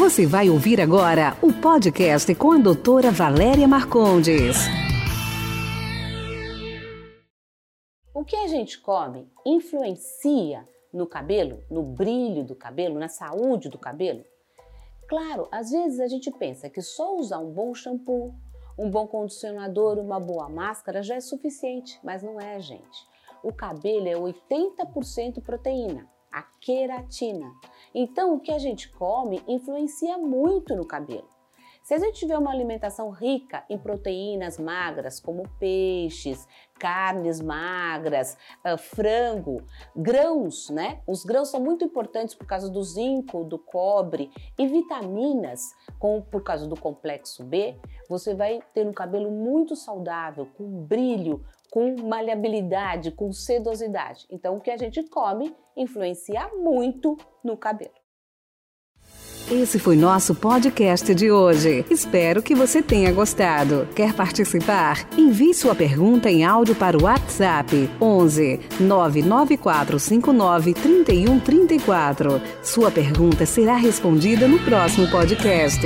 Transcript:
Você vai ouvir agora o podcast com a doutora Valéria Marcondes. O que a gente come influencia no cabelo, no brilho do cabelo, na saúde do cabelo? Claro, às vezes a gente pensa que só usar um bom shampoo, um bom condicionador, uma boa máscara já é suficiente, mas não é, gente. O cabelo é 80% proteína a queratina. Então, o que a gente come influencia muito no cabelo. Se a gente tiver uma alimentação rica em proteínas magras, como peixes, carnes magras, uh, frango, grãos, né? Os grãos são muito importantes por causa do zinco, do cobre e vitaminas, com, por causa do complexo B. Você vai ter um cabelo muito saudável, com brilho, com maleabilidade, com sedosidade. Então, o que a gente come influencia muito no cabelo. Esse foi nosso podcast de hoje. Espero que você tenha gostado. Quer participar? Envie sua pergunta em áudio para o WhatsApp 11 99459 3134. Sua pergunta será respondida no próximo podcast.